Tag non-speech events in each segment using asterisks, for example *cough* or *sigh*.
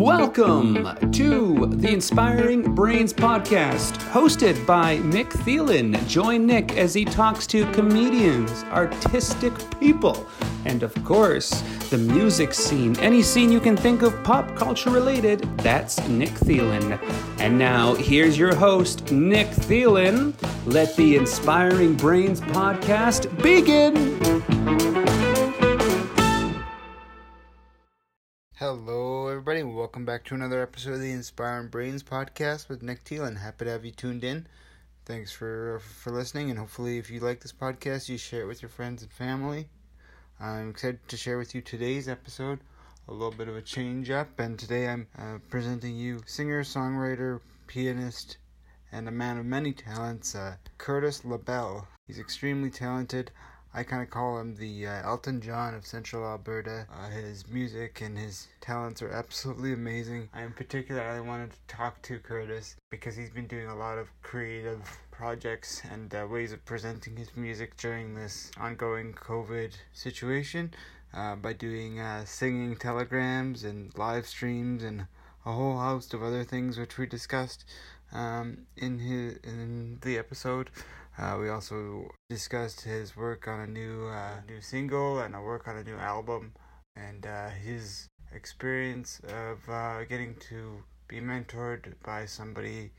Welcome to the Inspiring Brains podcast, hosted by Nick Thielen. Join Nick as he talks to comedians, artistic people, and of course, the music scene. Any scene you can think of pop culture related, that's Nick Thielen. And now, here's your host, Nick Thielen. Let the Inspiring Brains podcast begin. Hello, everybody, and welcome back to another episode of the Inspiring Brains podcast with Nick Thielen. Happy to have you tuned in. Thanks for for listening, and hopefully, if you like this podcast, you share it with your friends and family. I'm excited to share with you today's episode, a little bit of a change up, and today I'm uh, presenting you singer, songwriter, pianist, and a man of many talents, uh, Curtis LaBelle. He's extremely talented. I kind of call him the uh, Elton John of Central Alberta. Uh, his music and his talents are absolutely *laughs* amazing. I, in particular, I wanted to talk to Curtis because he's been doing a lot of creative projects and uh, ways of presenting his music during this ongoing COVID situation uh, by doing uh, singing telegrams and live streams and a whole host of other things which we discussed um, in his in the episode. Uh, we also discussed his work on a new uh, new single and a work on a new album, and uh, his experience of uh, getting to be mentored by somebody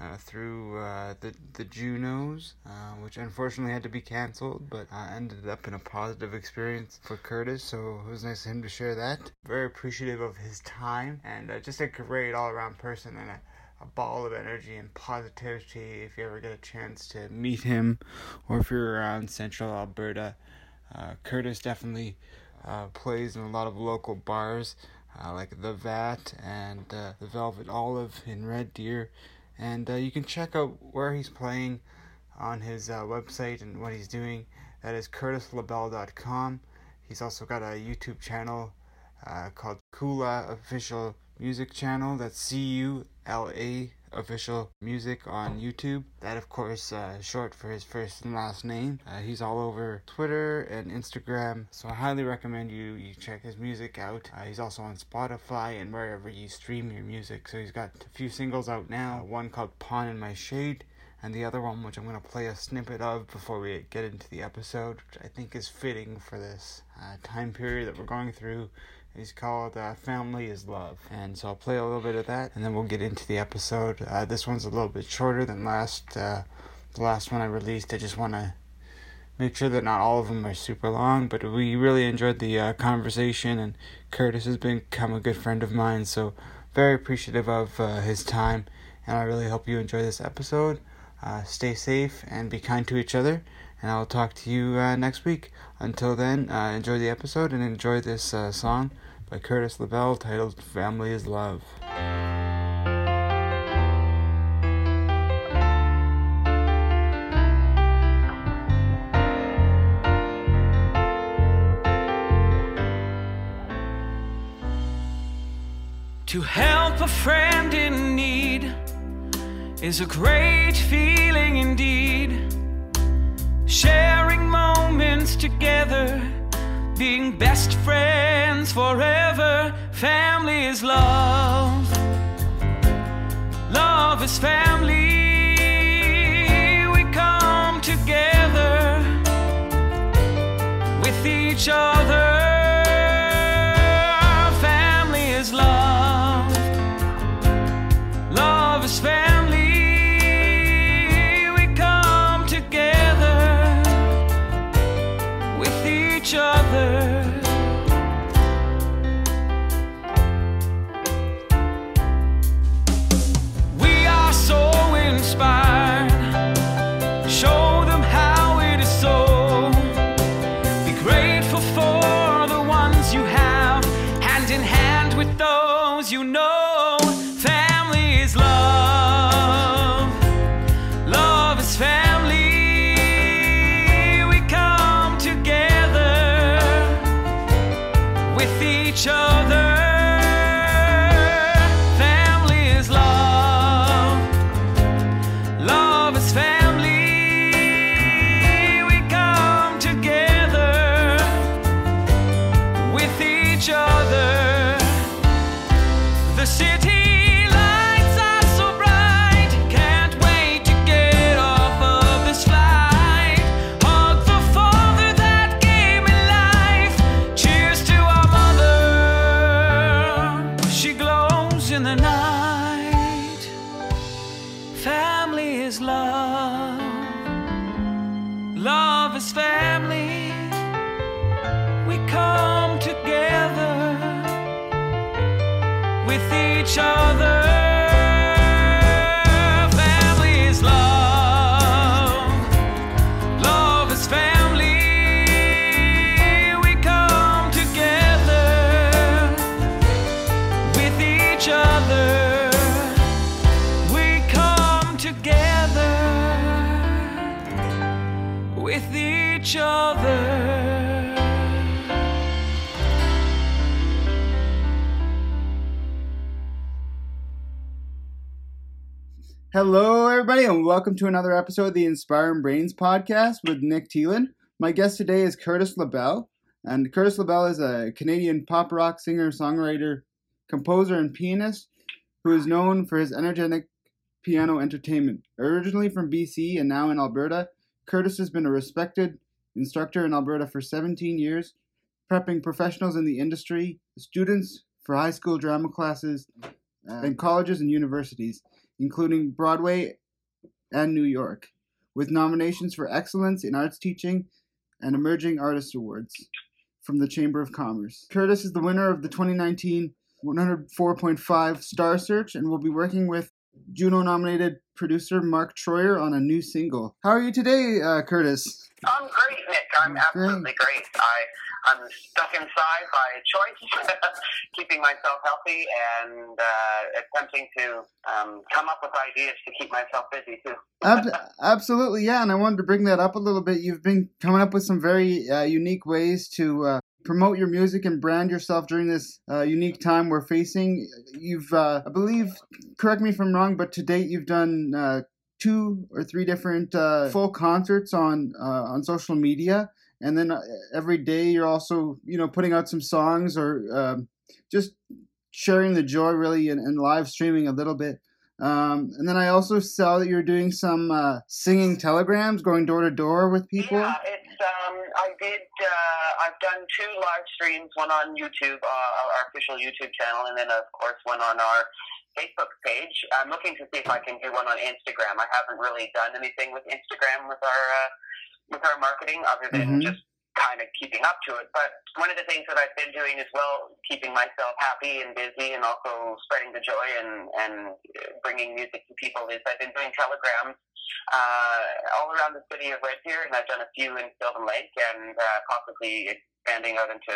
uh, through uh, the the Junos, which unfortunately had to be canceled, but ended up in a positive experience for Curtis. So it was nice of him to share that. Very appreciative of his time and just a great all around person and. A ball of energy and positivity if you ever get a chance to meet him or if you're around central Alberta. Uh, Curtis definitely uh, plays in a lot of local bars uh, like The Vat and uh, The Velvet Olive in Red Deer. And uh, you can check out where he's playing on his uh, website and what he's doing. That is curtislabelle.com. He's also got a YouTube channel called Kula Official Music Channel. That's C U L A official music on YouTube. That, of course, uh, short for his first and last name. Uh, he's all over Twitter and Instagram, so I highly recommend you you check his music out. Uh, he's also on Spotify and wherever you stream your music. So he's got a few singles out now. One called Pawn in My Shade. And the other one, which I'm going to play a snippet of before we get into the episode, which I think is fitting for this uh, time period that we're going through, is called uh, Family is Love. And so I'll play a little bit of that and then we'll get into the episode. Uh, this one's a little bit shorter than last uh, the last one I released. I just want to make sure that not all of them are super long, but we really enjoyed the uh, conversation and Curtis has become a good friend of mine, so very appreciative of uh, his time and I really hope you enjoy this episode. Uh, stay safe and be kind to each other and I'll talk to you uh, next week. Until then, uh, enjoy the episode and enjoy this uh, song by Curtis LaBelle titled Family is Love. To help a friend in need is a great feeling indeed. Sharing moments together, being best friends forever. Family is love. Love is family. We come together with each other. Welcome to another episode of the Inspiring Brains podcast with Nick Thielen. My guest today is Curtis LaBelle, and Curtis LaBelle is a Canadian pop rock singer, songwriter, composer, and pianist who is known for his energetic piano entertainment. Originally from BC and now in Alberta, Curtis has been a respected instructor in Alberta for 17 years, prepping professionals in the industry, students for high school drama classes, and colleges and universities including Broadway and New York, with nominations for Excellence in Arts Teaching and Emerging Artist Awards from the Chamber of Commerce. Curtis is the winner of the 2019 104.5 Star Search and will be working with Juno nominated producer Mark Troyer on a new single. How are you today, uh, Curtis? I'm great, Nick. I'm absolutely great. I I'm stuck inside by choice, *laughs* keeping myself healthy and uh, attempting to um, come up with ideas to keep myself busy too. Ab- *laughs* absolutely, yeah. And I wanted to bring that up a little bit. You've been coming up with some very uh, unique ways to uh, promote your music and brand yourself during this uh, unique time we're facing. You've, uh, I believe, correct me if I'm wrong, but to date you've done uh, two or three different uh, full concerts on uh, on social media, and then uh, every day you're also you know putting out some songs or um, just sharing the joy really and, and live streaming a little bit. Um, and then I also saw that you're doing some uh, singing telegrams, going door to door with people. Yeah, it's um, I did. Uh, I've done two live streams, one on YouTube, uh, our official YouTube channel, and then of course one on our Facebook page. I'm looking to see if I can do one on Instagram. I haven't really done anything with Instagram with our uh, with our marketing other than Mhm. just kind of keeping up to it. But one of the things that I've been doing as well, keeping myself happy and busy, and also spreading the joy and and bringing music to people, is I've been doing telegrams uh, all around the city of Red Deer, and I've done a few in Sylvan Lake, and uh, possibly expanding out into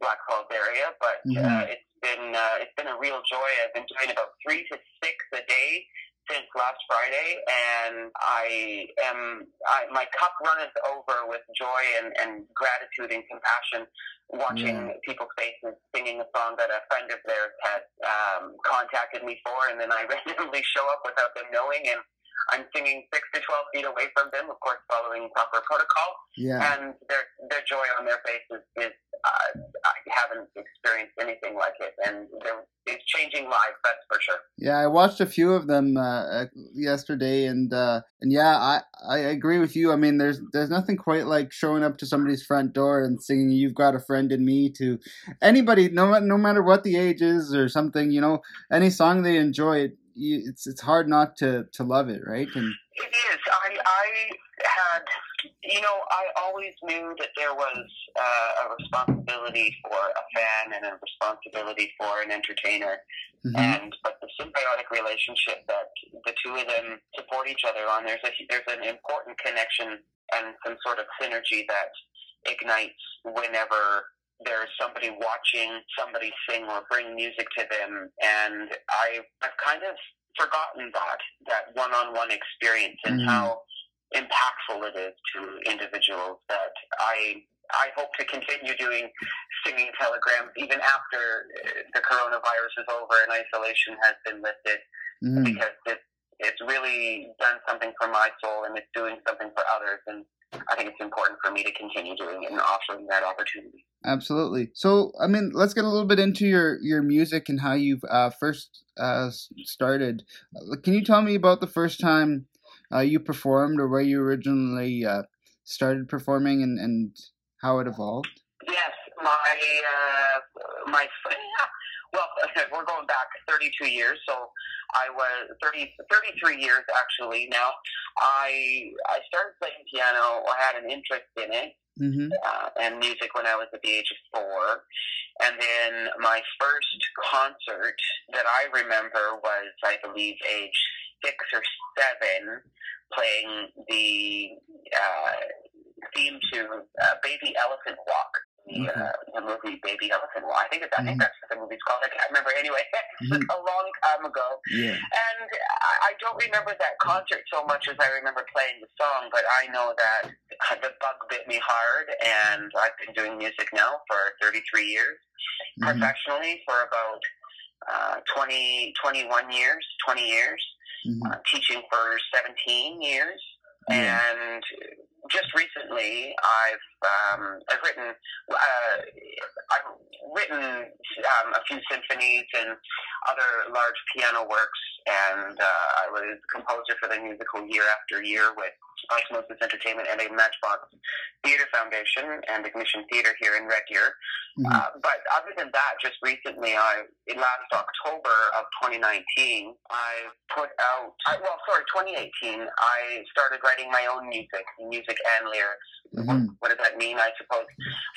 Black Falls area. But uh, Mhm. it's been uh, it's been a real joy. I've been doing about three to six a day since last Friday, and I am I, my cup runneth over with joy and, and gratitude and compassion watching people's faces singing a song that a friend of theirs had um, contacted me for, and then I *laughs* randomly show up without them knowing, and I'm singing six to twelve feet away from them, of course, following proper protocol, Yeah. and their their joy on their faces is uh, I haven't experienced anything like it, and they're, changing lives, that's for sure. Yeah, I watched a few of them uh, yesterday, and uh, and yeah, I, I agree with you. I mean, there's there's nothing quite like showing up to somebody's front door and singing "You've Got a Friend in Me" to anybody, no no matter what the age is or something. You know, any song they enjoy, it, it's it's hard not to to love it, right? And It is. I I had, you know, I always knew that there was uh, a responsibility for a fan and a responsibility for an entertainer, mhm. and but the symbiotic relationship that the two of them support each other on. There's a there's an important connection and some sort of synergy that ignites whenever there's somebody watching somebody sing or bring music to them, and I I've kind of forgotten that that one-on-one experience and Mhm. how impactful it is to individuals that I I hope to continue doing singing telegrams even after uh, the coronavirus is over and isolation has been lifted Mhm. because it, it's really done something for my soul and it's doing something for others and I think it's important for me to continue doing it and offering that opportunity. Absolutely. So, I mean, let's get a little bit into your your music and how you've uh, first uh, started. Can you tell me about the first time uh, you performed, or where you originally uh, started performing, and, and how it evolved? Yes, my uh, my *laughs* well, *laughs* we're going back 32 years, so I was 30, 33 years actually. Now, I I started playing piano. I had an interest in it, Mm-hmm. uh, and music when I was at the age of four. And then my first concert that I remember was, I believe, age six or seven, playing the uh, theme to uh, Baby Elephant Walk. The, Okay. uh, the movie Baby Elephant Walk. I think it's, I think Mhm. that's what the movie's called. I can't remember. Anyway, *laughs* Mhm. a long time ago. Yeah. And I, I don't remember that concert so much as I remember playing the song, but I know that the bug bit me hard, and I've been doing music now for 33 years, Mhm. professionally for about uh, 20, 21 years, 20 years, Mhm. uh, teaching for 17 years, Yeah. and just recently I've um, I've written uh, I've written um, a few symphonies and other large piano works, and uh, I was composer for the musical Year After Year with Ozmosis Entertainment and a Matchbox Theater Foundation and Ignition Theater here in Red Deer. Mhm. Uh, but other than that, just recently, I in last October of 2019, I put out. I, well, sorry, 2018. I started writing my own music, music and lyrics. Mhm. What does that mean? I suppose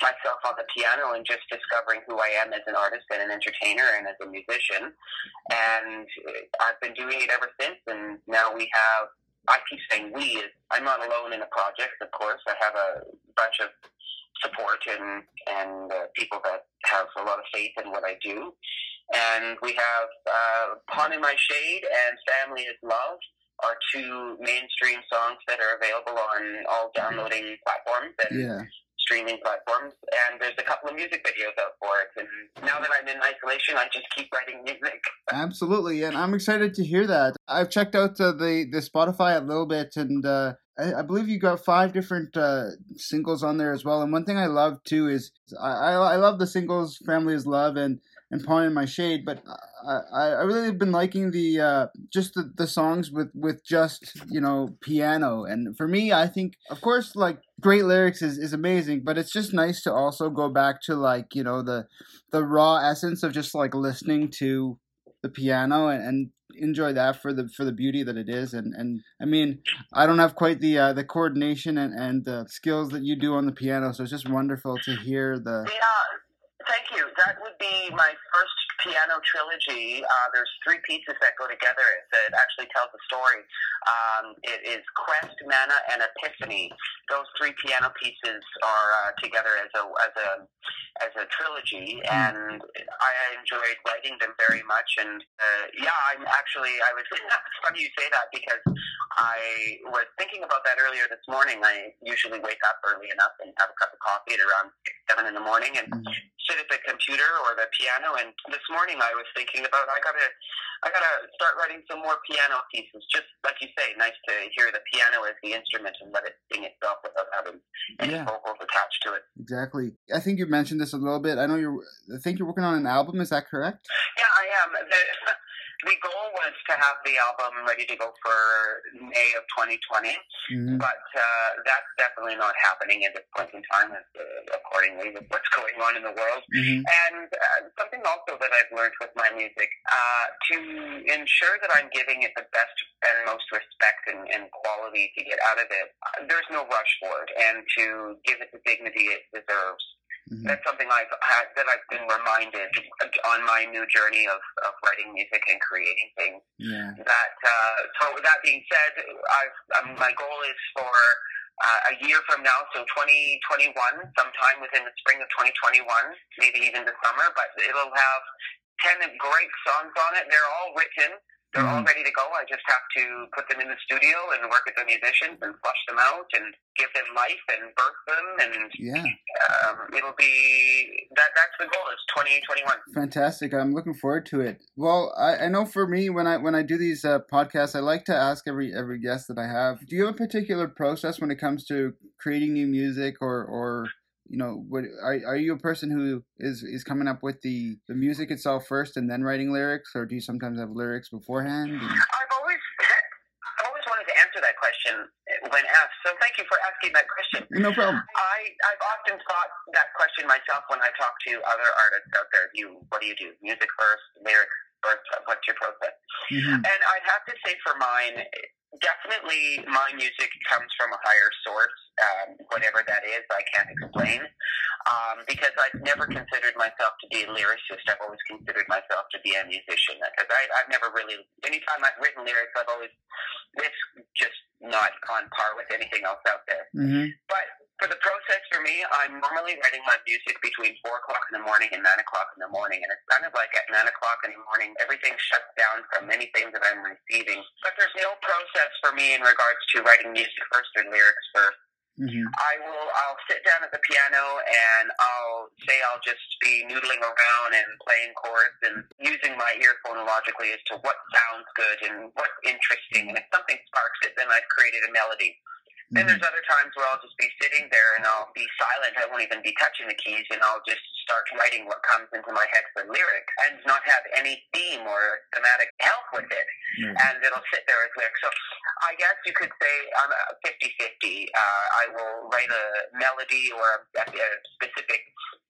myself on the piano and just discovering who I am as an artist and an entertainer and as a musician. And I've been doing it ever since. And now we have. I keep saying we. I'm not alone in the project, of course. I have a bunch of support and and uh, people that have a lot of faith in what I do. And we have uh, "Pawn in My Shade" and "Family Is Love" are two mainstream songs that are available on all downloading platforms and Yeah. streaming platforms. And there's a couple of music videos out for it. And now that I'm in isolation, I just keep writing music. *laughs* Absolutely, and I'm excited to hear that. I've checked out uh, the the Spotify a little bit, and uh, I, I believe you got five different uh, singles on there as well. And one thing I love too is I, I, I love the singles "Family Is Love" and and "Pawn in My Shade," but I, I really have been liking the uh, just the, the songs with with just you know piano. And for me, I think of course like great lyrics is, is amazing, but it's just nice to also go back to like you know the the raw essence of just like listening to the piano and, and enjoy that for the for the beauty that it is and and I mean I don't have quite the uh, the coordination and and the skills that you do on the piano so it's just wonderful to hear the Yeah, thank you. That would be my first piano trilogy. Uh, there's three pieces that go together. It, it actually tells a story. Um, it is Quest, Mana, and Epiphany. Those three piano pieces are uh, together as a as a as a trilogy, and I enjoyed writing them very much. And uh, yeah, I'm actually I was. *laughs* it's funny you say that because I was thinking about that earlier this morning. I usually wake up early enough and have a cup of coffee at around six, seven in the morning, and Mhm. sit at the computer or the piano. And this morning I was thinking about I gotta I gotta start writing some more piano pieces. Just like you say, nice to hear the piano as the instrument and let it sing itself without having any Yeah. vocals attached to it. exactly I think you mentioned this a little bit I know you're I think you're working on an album is that correct Yeah, I am. The, *laughs* the goal was to have the album ready to go for May of 2020. mm-hmm. but uh, that's definitely not happening at this point in time, as, uh, accordingly with what's going on in the world. Mm-hmm. And uh, something also that I've learned with my music uh, to ensure that I'm giving it the best and most respect and, and quality to get out of it. Uh, there's no rush for it, and to give it the dignity it deserves. Mm-hmm. That's something I've had that I've been reminded on my new journey of, of writing music and creating things yeah that uh, so with that being said, I've, um, my goal is for uh, a year from now, so 2021, sometime within the spring of 2021, maybe even the summer, but it'll have 10 great songs on it. They're all written. They're all Mhm. ready to go. I just have to put them in the studio and work with the musicians and flush them out and give them life and birth them. And yeah um, it'll be that. That's the goal. It's 2021. Fantastic! I'm looking forward to it. Well, I, I know for me when I when I do these uh, podcasts, I like to ask every every guest that I have. Do you have a particular process when it comes to creating new music, or or you know, what are are you a person who is is coming up with the the music itself first and then writing lyrics, or do you sometimes have lyrics beforehand? And, I've always, *laughs* I've always wanted to answer that question eh, when asked. So thank you for asking that question. no problem. I, I've often thought that question myself when I talk to other artists out there. You, what do you do? Music first, lyrics first. What's your process? hmm And I'd have to say for mine, definitely my music comes from a higher source, um, whatever that is, I can't explain. Um, because I've never considered myself to be a lyricist. I've always considered myself to be a musician. Because I, I've never really, anytime I've written lyrics, I've always, it's just not on par with anything else out there. Mm-hmm. But for the process for me, I'm normally writing my music between four o'clock in the morning and nine o'clock in the morning, and it's kind of like at nine o'clock in the morning, everything shuts down from anything that I'm receiving. But there's no process for me in regards to writing music first or lyrics first. Mm-hmm. I will. I'll sit down at the piano and I'll say I'll just be noodling around and playing chords and using my ear phonologically as to what sounds good and what's interesting. And if something sparks it, then I've created a melody. Then there's other times where I'll just be sitting there and I'll be silent. I won't even be touching the keys, and I'll just start writing what comes into my head for lyric, and not have any theme or thematic help with it. Mm-hmm. And it'll sit there as lyrics. So I guess you could say I'm a 50-50. Uh, I will write a melody or a, a specific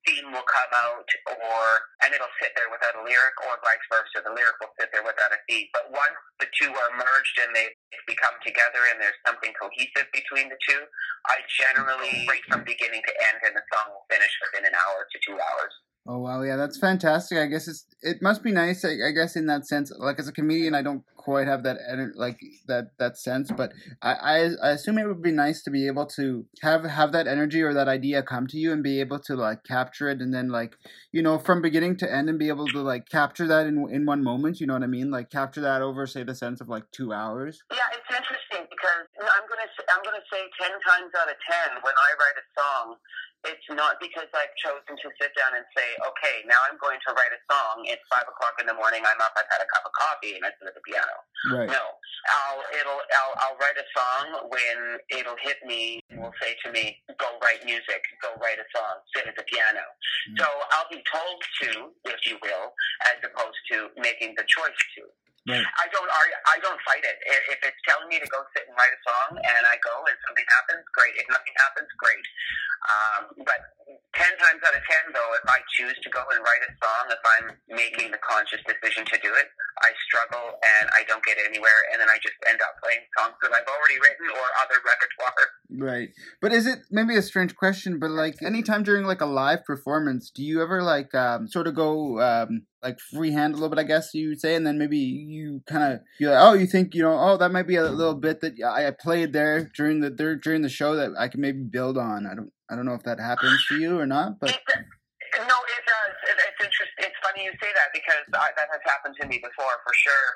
theme will come out, or and it'll sit there without a lyric, or vice versa. The lyric will sit there without a theme. But once the two are merged and they become together, and there's something cohesive between the two, I generally right from beginning to end, and the song will finish within an hour to two hours. Oh wow, yeah, that's fantastic. I guess it's it must be nice. I, I guess in that sense, like as a comedian, I don't quite have that like that that sense, but I, I I assume it would be nice to be able to have have that energy or that idea come to you and be able to like capture it and then like you know from beginning to end and be able to like capture that in in one moment. You know what I mean? Like capture that over say the sense of like two hours. Yeah, it's interesting because I'm gonna I'm gonna say ten times out of ten when I write a song, it's not because I've chosen to sit down and say, okay, now I'm going to write a song. It's five o'clock in the morning. I'm up. I've had a cup of coffee and I sit at the piano. Right. No, I'll it'll I'll, I'll write a song when it'll hit me and will say to me, "Go write music. Go write a song. Sit at the piano." Mm. So I'll be told to, if you will, as opposed to making the choice to. Right. I don't argue, I don't fight it. If if it's telling me to go sit and write a song, and I go, and something happens, great. If nothing happens, great. Um, but ten times out of ten, though, if I choose to go and write a song, if I'm making the conscious decision to do it, I struggle and I don't get anywhere, and then I just end up playing songs that I've already written or other repertoire. Right. But is it maybe a strange question, but like anytime during like a live performance, do you ever like um sort of go um like freehand a little bit, I guess you would say, and then maybe you kind of feel like, oh, you think you know, oh, that might be a little bit that I I played there during the there, during the show that I can maybe build on. I don't I don't know if that happens to you or not, but no, it does. It, it's interesting. It's funny you say that because I, that has happened to me before, for sure.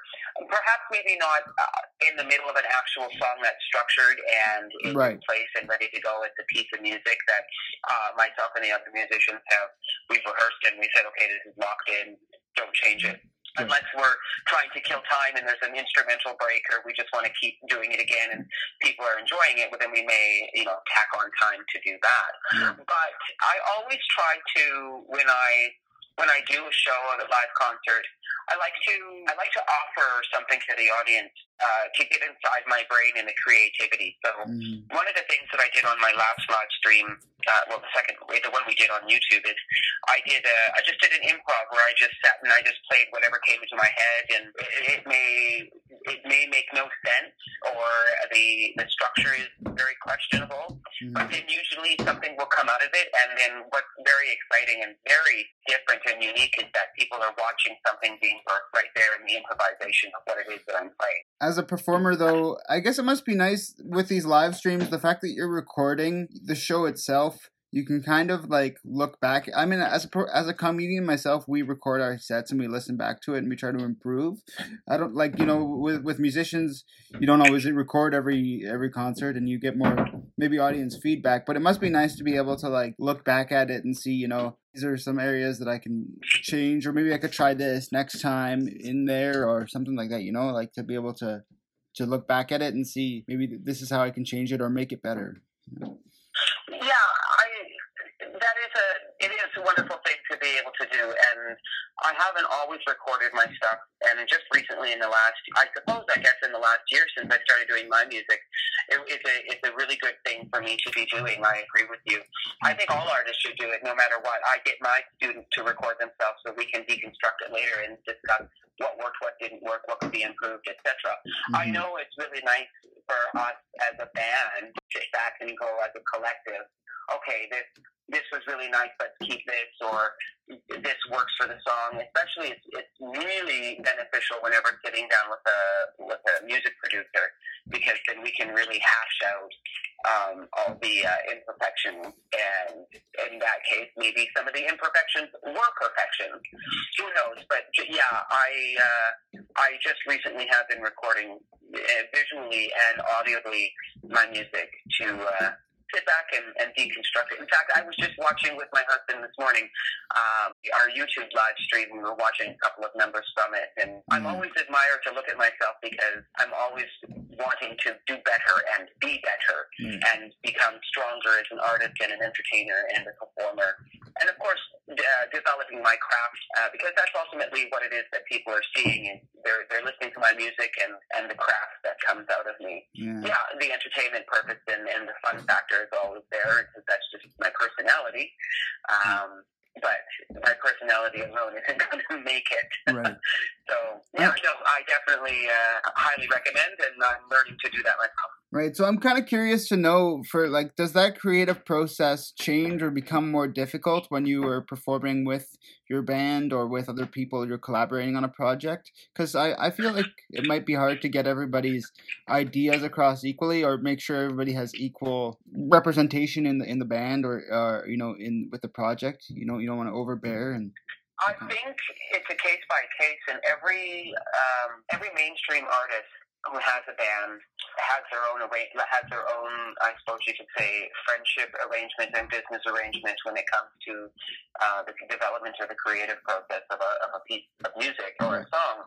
Perhaps maybe not uh, in the middle of an actual song that's structured and is Right. in place and ready to go. It's a piece of music that uh, myself and the other musicians have. We've rehearsed and we said, okay, this is locked in. Don't change it. Unless we're trying to kill time and there's an instrumental break or we just want to keep doing it again and people are enjoying it, well, then we may, you know, tack on time to do that yeah. but I always try to when I when I do a show or a live concert, I like to I like to offer something to the audience uh, to get inside my brain and the creativity. So Mhm. one of the things that I did on my last live stream, uh, well, the second, the one we did on YouTube is I did a, I just did an improv where I just sat and I just played whatever came into my head, and it, it may it may make no sense or the the structure is very questionable, but Mhm. then usually something will come out of it, and then what's very exciting and very different and unique is that people are watching something right there in the improvisation of what it is that I'm playing. As a performer, though, I guess it must be nice with these live streams. The fact that you're recording the show itself, you can kind of like look back. I mean, as a as a comedian myself, we record our sets and we listen back to it and we try to improve. I don't like you know with with musicians, you don't always record every every concert and you get more maybe audience feedback. But it must be nice to be able to like look back at it and see you know these are some areas that I can change or maybe I could try this next time in there or something like that. You know, like to be able to to look back at it and see maybe this is how I can change it or make it better. Yeah, that is a it is a wonderful thing to be able to do, and I haven't always recorded my stuff, and just recently in the last, I suppose, I guess in the last year since I started doing my music, it, it's a it's a really good thing for me to be doing. I agree with you. I think all artists should do it, no matter what. I get my students to record themselves so we can deconstruct it later and discuss what worked, what didn't work, what could be improved, etc. I Mhm. know it's really nice for us as a band to sit back and go as a collective. Okay, this this was really nice. Let's keep this, or this works for the song. Especially, it's, it's really beneficial whenever sitting down with a with a music producer because then we can really hash out um, all the uh, imperfections, and in that case, maybe some of the imperfections were perfections. Who knows? But yeah, I uh, I just recently have been recording uh, visually and audibly my music to uh, sit back and, and deconstruct it. In fact, I was just watching with my husband this morning um, our YouTube live stream. We were watching a couple of numbers from it, and I'm Mhm. always admired to look at myself because I'm always wanting to do better and be better Mm. and become stronger as an artist and an entertainer and a performer. And of course, uh, developing my craft uh, because that's ultimately what it is that people are seeing. And they're they're listening to my music and and the craft that comes out of me. Yeah. Yeah, the entertainment purpose and, and the fun factor is always there because that's just my personality. Um, but my personality alone *laughs* isn't going to make it. Right. *laughs* So yeah, no, I definitely uh, highly recommend, and I'm learning to do that myself. Right. So I'm kind of curious to know for like, does that creative process change or become more difficult when you are performing with your band or with other people you're collaborating on a project? Because I, I feel like it might be hard to get everybody's ideas across equally or make sure everybody has equal representation in the in the band or uh, you know in with the project. You know you don't want to overbear and I think it's a case by case, and every um, every mainstream artist who has a band has their own has their own, I suppose you could say, friendship arrangement and business arrangement when it comes to uh, the development or the creative process of a, of a piece of music or a song.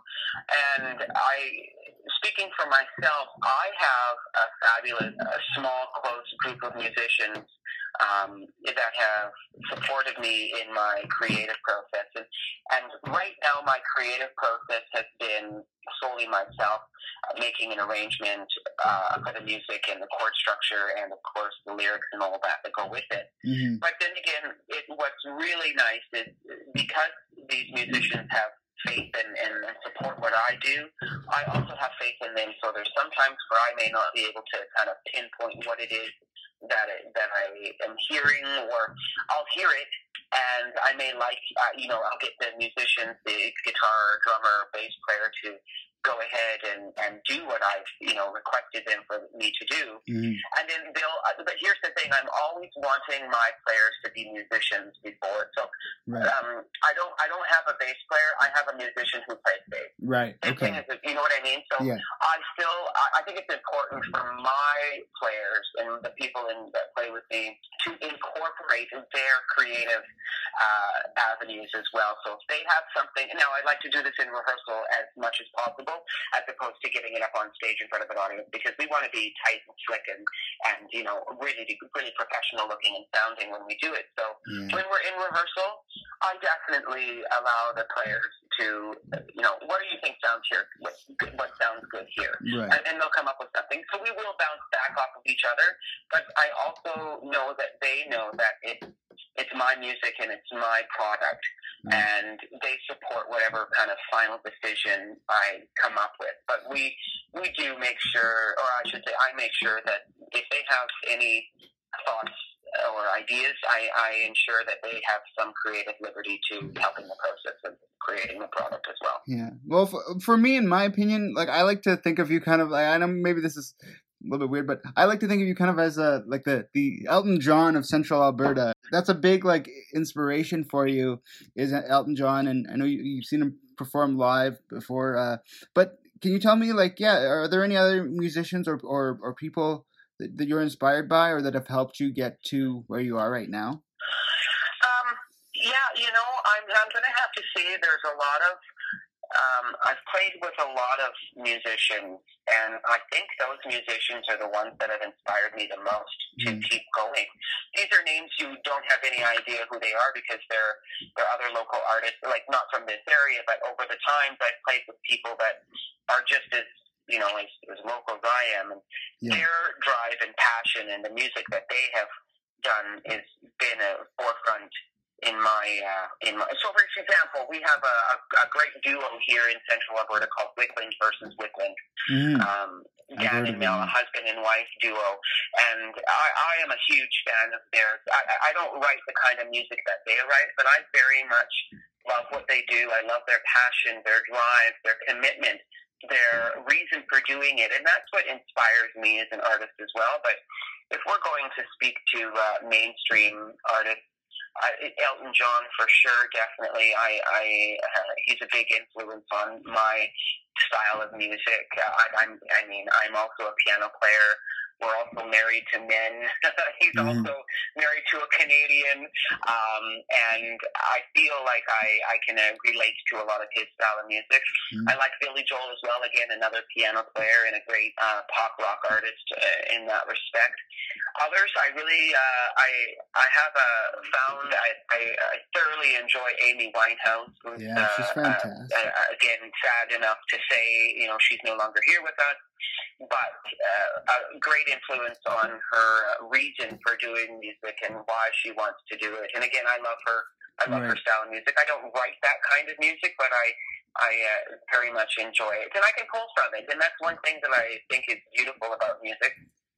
And I, speaking for myself, I have a fabulous, a small, close group of musicians um, that have supported me in my creative process. And, and right now, my creative process has been solely myself uh, making an arrangement uh, for the music and the chord structure, and of course the lyrics and all that that go with it. Mhm. But then again, it, what's really nice is because these musicians have faith and, and support what I do, I also have faith in them. So there's sometimes where I may not be able to kind of pinpoint what it is that I, that I am hearing, or I'll hear it and I may like, uh, you know, I'll get the musicians, the guitar, drummer, bass player to go ahead and, and do what I've, you know, requested them for me to do. Mhm. And then they'll, uh, but here's the thing, I'm always wanting my players to be musicians before. So Right. um, I don't, I don't have a bass player. I have a musician who plays bass. Right. Okay. as, you know what I mean? So Yeah. I still, I, I think it's important for my players and the people in, that play with me to incorporate their creative uh, avenues as well. So if they have something, now I'd like to do this in rehearsal as much as possible, as opposed to giving it up on stage in front of an audience, because we want to be tight and slick and, and you know, really, really professional looking and sounding when we do it. So Yeah. when we're in rehearsal, I definitely allow the players to, you know, what do you think sounds here? What, what sounds good here? Right. And, and they'll come up with something. So we will bounce back off of each other, but I also know that they know that it, it's my music and it's my product, Mm. and they support whatever kind of final decision I come up with. But we we do make sure, or I should say, I make sure that if they have any thoughts or ideas, I, I ensure that they have some creative liberty to help in the process of creating the product as well. Yeah. Well, for, for me, in my opinion, like I like to think of you kind of like I know maybe this is a little bit weird, but I like to think of you kind of as a like the the Elton John of Central Alberta. That's a big like inspiration for you is Elton John, and I know you, you've seen him perform live before. Uh, but can you tell me like yeah, are there any other musicians or or, or people that, that you're inspired by or that have helped you get to where you are right now? Um, yeah, you know, I'm, I'm to have to say there's a lot of. Um, I've played with a lot of musicians, and I think those musicians are the ones that have inspired me the most to Mm. keep going. These are names you don't have any idea who they are because they're they're other local artists, like not from this area, but over the times I've played with people that are just as you know as, as local as I am, and Yeah. their drive and passion and the music that they have done has been a forefront in my uh, in my. So, for example, we have a, a, great duo here in Central Alberta called Wickland versus Wickland. Mhm. Um, Dan and Mel, a husband and wife duo, and I, I am a huge fan of theirs. I, I- I don't write the kind of music that they write, but I very much love what they do. I love their passion, their drive, their commitment, their reason for doing it, and that's what inspires me as an artist as well. But if we're going to speak to uh, mainstream artists. Uh, Elton John for sure, definitely. I, I uh, he's a big influence on my style of music. Uh, I, I'm, I mean, I'm also a piano player. We're also married to men. *laughs* He's Mhm. also married to a Canadian, um, and I feel like I, I can uh, relate to a lot of his style of music. Mhm. I like Billy Joel as well. Again, another piano player and a great uh, pop rock artist uh, in that respect. Others, I really, uh, I, I have uh, found I, I, I thoroughly enjoy Amy Winehouse. Who's, Yeah, she's uh, uh, fantastic. uh, again, sad enough to say, you know, she's no longer here with us, but uh, a great influence on her uh, reason for doing music and why she wants to do it. And again, I love her. I love her style of music. I don't write that kind of music, but I, I uh, very much enjoy it, and I can pull from it. And that's one thing that I think is beautiful about music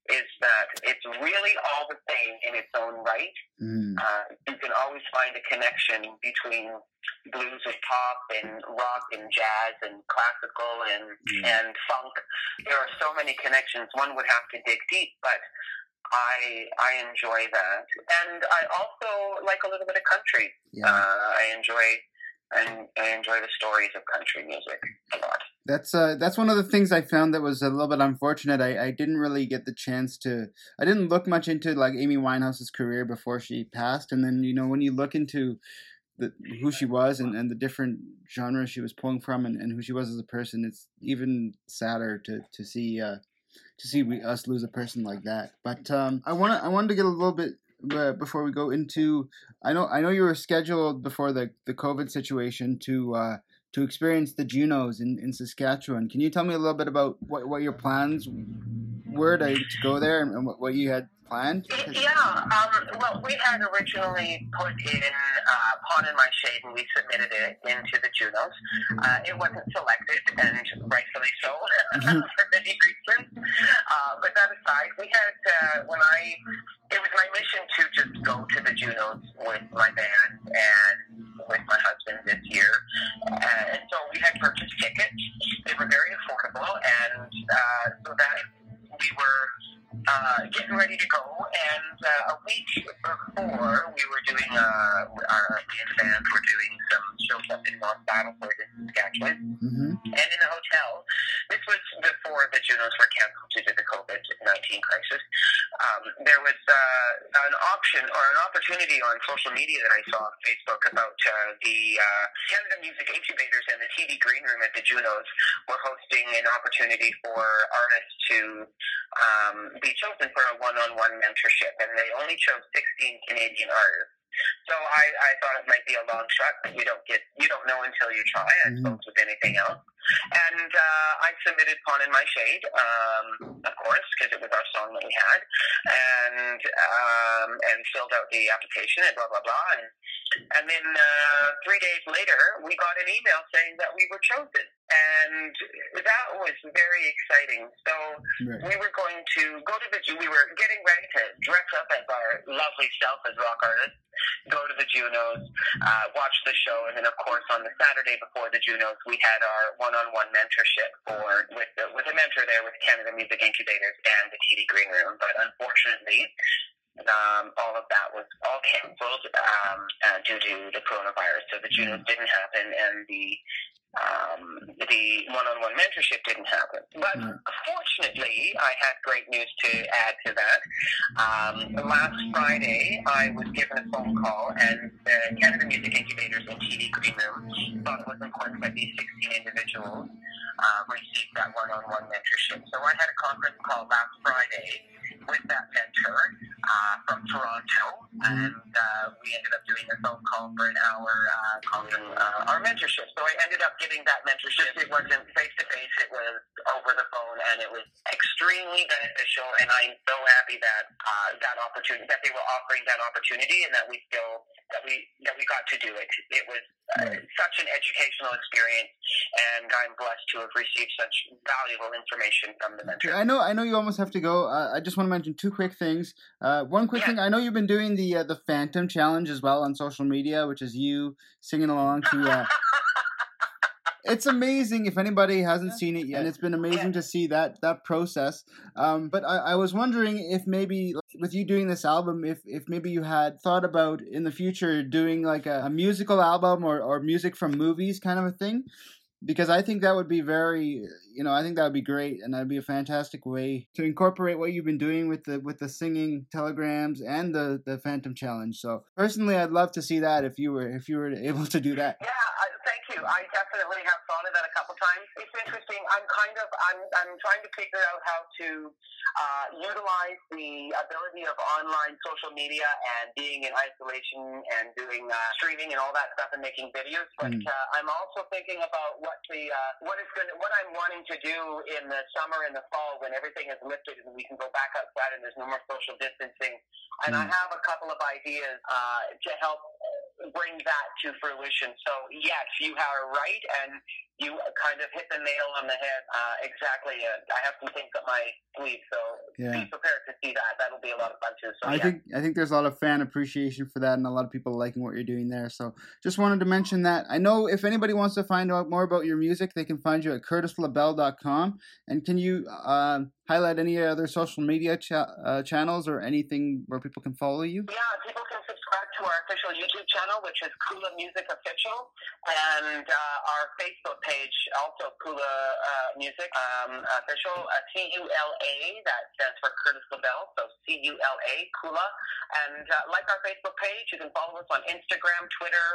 is that it's really all the same in its own right. Mhm. Uh, you can always find a connection between blues and pop and rock and jazz and classical and Yeah. and funk. There are so many connections. One would have to dig deep, but I I enjoy that, and I also like a little bit of country. Yeah. Uh, I enjoy and I enjoy the stories of country music a lot. That's uh, that's one of the things I found that was a little bit unfortunate. I, I didn't really get the chance to. I didn't look much into like Amy Winehouse's career before she passed, and then you know when you look into the who she was and, and the different genres she was pulling from and, and who she was as a person, it's even sadder to to see uh, to see we, us lose a person like that. But um, I want I wanted to get a little bit uh, before we go into. I know I know you were scheduled before the the COVID situation to. Uh, to experience the Junos in, in Saskatchewan. Can you tell me a little bit about what, what your plans were to, to go there and, and what, what you had planned? Yeah, um, well, we had originally put in uh, Pawn in My Shade and we submitted it into the Junos. Uh, it wasn't selected, and rightfully so, *laughs* Mhm. for many reasons. Uh, but that aside, we had, uh, when I, it was my mission to just go to the Junos with my band and with my husband this year. Uh, and so we had purchased tickets. They were very affordable, and uh, so that we were uh, getting ready to go, and uh, a week before we were doing, uh, our me and the band were doing some shows up in North Battleford in Saskatchewan, Mm-hmm. and in the hotel. This was before the Junos were canceled due to the COVID nineteen crisis. Um, there was uh, an option or an opportunity on social media that I saw on Facebook about uh, the uh, Canada Music Incubators and the TD Green Room at the Junos were hosting an opportunity for artists to um, be chosen for a one-on-one mentorship, and they only chose 16 Canadian artists. So I, I thought it might be a long shot, but you don't get you don't know until you try. I Mhm. suppose with anything else. And uh, I submitted "Pawn in My Shade," um, of course, because it was our song that we had, and um, and filled out the application and blah blah blah. And and then uh, three days later, we got an email saying that we were chosen, and that was very exciting. So Right. we were going to go to the Junos, we were getting ready to dress up as our lovely self as rock artists go to the junos uh, watch the show and then of course on the saturday before the junos we had our one-on-one mentorship for with the, with a mentor there with canada music incubators and the td green room but unfortunately um, all of that was all canceled um, uh, due to the coronavirus. So the Junos didn't happen, and the um, the one-on-one mentorship didn't happen. But fortunately, I had great news to add to that. Um, last Friday, I was given a phone call, and the Canada Music Incubators and TD Green Room thought it was important that these 16 individuals uh, receive that one-on-one mentorship. So I had a conference call last Friday with that mentor uh, from Toronto, and uh, we ended up doing a phone call for an hour uh, calling uh, our mentorship. So I ended up getting that mentorship. It wasn't face to face; it was over the phone, and it was extremely beneficial. And I'm so happy that uh, that opportunity that they were offering that opportunity, and that we still that we that we got to do it. It was Right. *laughs* such an educational experience, and I'm blessed to have received such valuable information from the mentor. I know, I know you almost have to go. Uh, I just want to mention two quick things. Uh, one quick Yeah. thing. I know you've been doing the uh, the Phantom Challenge as well on social media, which is you singing along to. Uh, *laughs* it's amazing if anybody hasn't seen it yet. And it's been amazing to see that that process. Um, but I, I was wondering if maybe with you doing this album, if if maybe you had thought about in the future doing like a, a musical album or or music from movies kind of a thing. Because I think that would be very, you know, I think that would be great, and that'd be a fantastic way to incorporate what you've been doing with the with the singing telegrams and the the Phantom Challenge. So personally, I'd love to see that if you were if you were able to do that. Yeah, I, thank I definitely have thought of that a couple times. It's interesting. I'm kind of I'm I'm trying to figure out how to uh, utilize the ability of online social media and being in isolation and doing uh, streaming and all that stuff and making videos. But Mm. uh, I'm also thinking about what the uh, what is going what I'm wanting to do in the summer and the fall when everything is lifted and we can go back outside and there's no more social distancing. And I Mm. have a couple of ideas uh, to help bring that to fruition. So yes, you are right, and you kind of hit the nail on the head. Uh, exactly. Uh, I have some things up my sleeve, so Yeah. be prepared to see that. That'll be a lot of fun too. So I yeah. think I think there's a lot of fan appreciation for that, and a lot of people liking what you're doing there. So just wanted to mention that. I know if anybody wants to find out more about your music, they can find you at curtislabelle.com. And can you uh, highlight any other social media cha- uh, channels or anything where people can follow you? Yeah, people can subscribe to our official YouTube channel, which is Cula Music Official, and uh, our Facebook page, also Cula uh, Music um, Official, uh, C-U-L-A, that stands for Curtis Labelle, so C-U-L-A, Cula. And uh, like our Facebook page, you can follow us on Instagram, Twitter,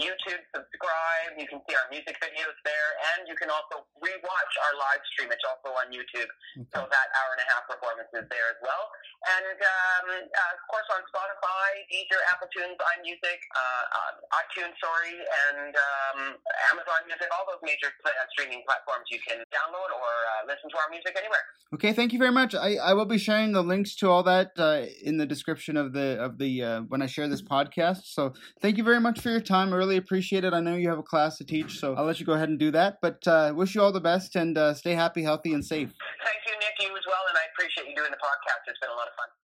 YouTube, subscribe. You can see our music videos there, and you can also rewatch our live stream. It's also on YouTube, so that hour and a half performance is there as well. And um, uh, of course on Spotify, Deezer, Apple Tunes, iMusic, uh, uh, iTunes, sorry, and um, Amazon Music, all those major uh, streaming platforms you can download or uh, listen to our music anywhere. Okay, thank you very much. I, I will be sharing the links to all that uh, in the description of the of the uh, when I share this podcast. So thank you very much for your time. I really appreciate it. I know you have a class to teach, so I'll let you go ahead and do that. But uh, wish you all the best and uh, stay happy, healthy, and safe. Thank you, Nick, you as well, and I appreciate you doing the podcast. It's been a lot of fun.